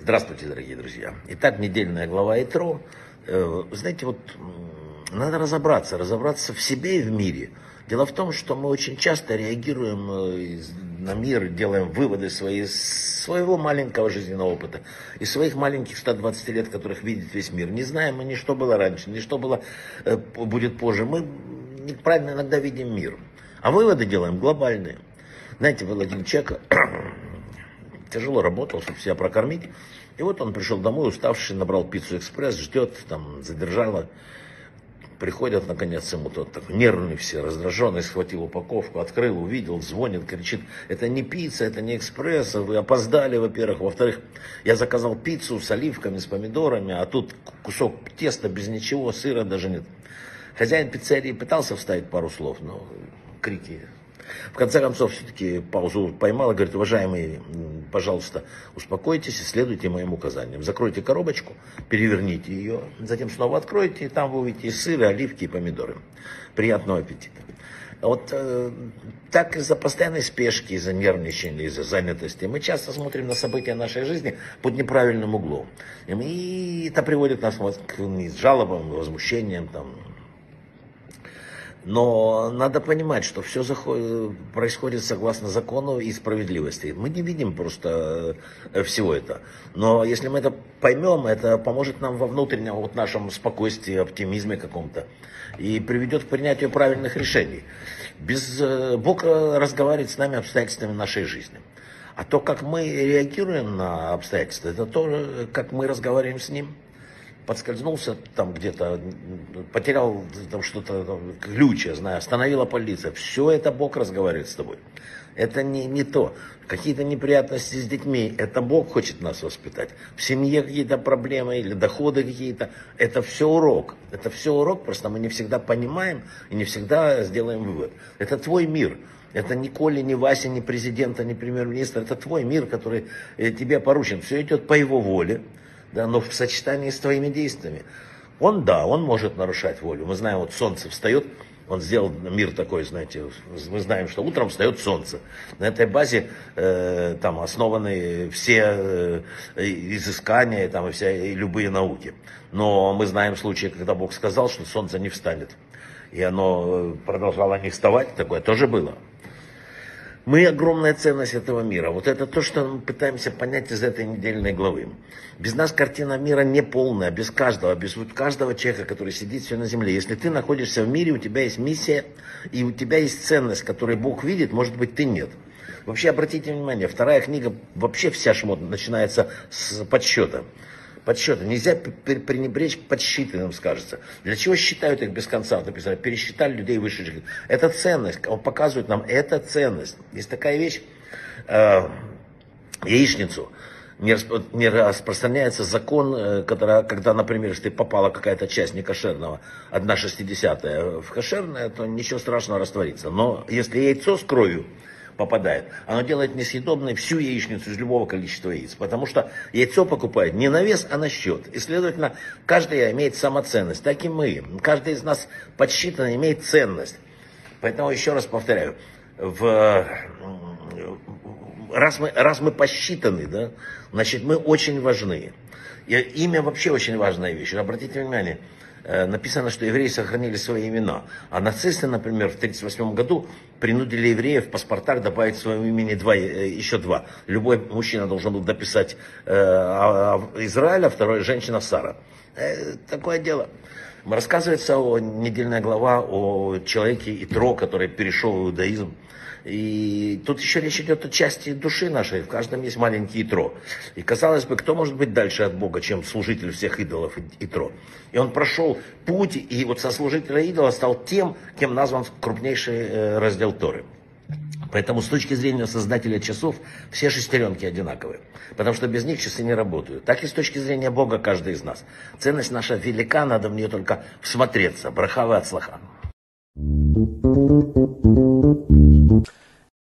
Здравствуйте, дорогие друзья. Итак, недельная глава Итро. Э, знаете, вот надо разобраться, разобраться в себе и в мире. Дело в том, что мы очень часто реагируем э, на мир, делаем выводы свои, своего маленького жизненного опыта, из своих маленьких 120 лет, которых видит весь мир. Не знаем мы ни что было раньше, ни что было, э, будет позже. Мы неправильно иногда видим мир. А выводы делаем глобальные. Знаете, был один человек, тяжело работал, чтобы себя прокормить. И вот он пришел домой, уставший, набрал пиццу экспресс, ждет, там задержала. Приходят, наконец, ему тот такой нервный все, раздраженный, схватил упаковку, открыл, увидел, звонит, кричит, это не пицца, это не экспресс, вы опоздали, во-первых. Во-вторых, я заказал пиццу с оливками, с помидорами, а тут кусок теста без ничего, сыра даже нет. Хозяин пиццерии пытался вставить пару слов, но крики в конце концов, все-таки паузу поймал и говорит, уважаемые, пожалуйста, успокойтесь и следуйте моим указаниям. Закройте коробочку, переверните ее, затем снова откройте, и там вы увидите сыры, оливки и помидоры. Приятного аппетита. Вот э, так из-за постоянной спешки, из-за нервничания, из-за занятости мы часто смотрим на события нашей жизни под неправильным углом. И это приводит нас к жалобам, возмущениям, там, но надо понимать, что все происходит согласно закону и справедливости. Мы не видим просто э, всего это. Но если мы это поймем, это поможет нам во внутреннем вот нашем спокойствии, оптимизме каком-то. И приведет к принятию правильных решений. Без э, Бог разговаривает с нами обстоятельствами нашей жизни. А то, как мы реагируем на обстоятельства, это то, как мы разговариваем с Ним подскользнулся там где-то, потерял там что-то, ключ, я знаю, остановила полиция. Все это Бог разговаривает с тобой. Это не, не то. Какие-то неприятности с детьми, это Бог хочет нас воспитать. В семье какие-то проблемы или доходы какие-то, это все урок. Это все урок, просто мы не всегда понимаем и не всегда сделаем вывод. Это твой мир. Это ни Коля, ни Вася, ни президента, ни премьер-министра. Это твой мир, который э, тебе поручен. Все идет по его воле да, но в сочетании с твоими действиями. Он, да, он может нарушать волю. Мы знаем, вот солнце встает, он сделал мир такой, знаете, мы знаем, что утром встает солнце. На этой базе э, там основаны все э, изыскания там, и, вся, и любые науки. Но мы знаем случаи, когда Бог сказал, что солнце не встанет. И оно э, продолжало не вставать, такое тоже было. Мы огромная ценность этого мира. Вот это то, что мы пытаемся понять из этой недельной главы. Без нас картина мира не полная, без каждого, без вот каждого человека, который сидит все на земле. Если ты находишься в мире, у тебя есть миссия, и у тебя есть ценность, которую Бог видит, может быть, ты нет. Вообще, обратите внимание, вторая книга, вообще вся шмот начинается с подсчета подсчеты. Нельзя пренебречь подсчитанным, скажется. Для чего считают их без конца? Написано, пересчитали людей вышедших. Это ценность. Он показывает нам, это ценность. Есть такая вещь, э, яичницу не, распространяется закон, э, когда, когда, например, если попала какая-то часть некошерного, одна шестидесятая в кошерное, то ничего страшного растворится. Но если яйцо с кровью, попадает, оно делает несъедобной всю яичницу из любого количества яиц. Потому что яйцо покупает не на вес, а на счет. И, следовательно, каждый имеет самоценность. Так и мы. Каждый из нас подсчитан имеет ценность. Поэтому еще раз повторяю, в, раз, мы, раз мы посчитаны, да, значит, мы очень важны. И имя вообще очень важная вещь. Обратите внимание, написано, что евреи сохранили свои имена. А нацисты, например, в 1938 году принудили евреев в паспортах добавить своему имени два, э, еще два. Любой мужчина должен был дописать э, а, а Израиль, а второй женщина Сара. Э, такое дело. Рассказывается о недельная глава о человеке Итро, который перешел в иудаизм. И тут еще речь идет о части души нашей. В каждом есть маленький Итро. И казалось бы, кто может быть дальше от Бога, чем служитель всех идолов Итро? И он прошел путь, и вот со служителя идола стал тем, кем назван крупнейший э, раздел Торы. Поэтому с точки зрения создателя часов все шестеренки одинаковые. Потому что без них часы не работают. Так и с точки зрения Бога каждый из нас. Ценность наша велика, надо в нее только всмотреться. Брахава от слаха.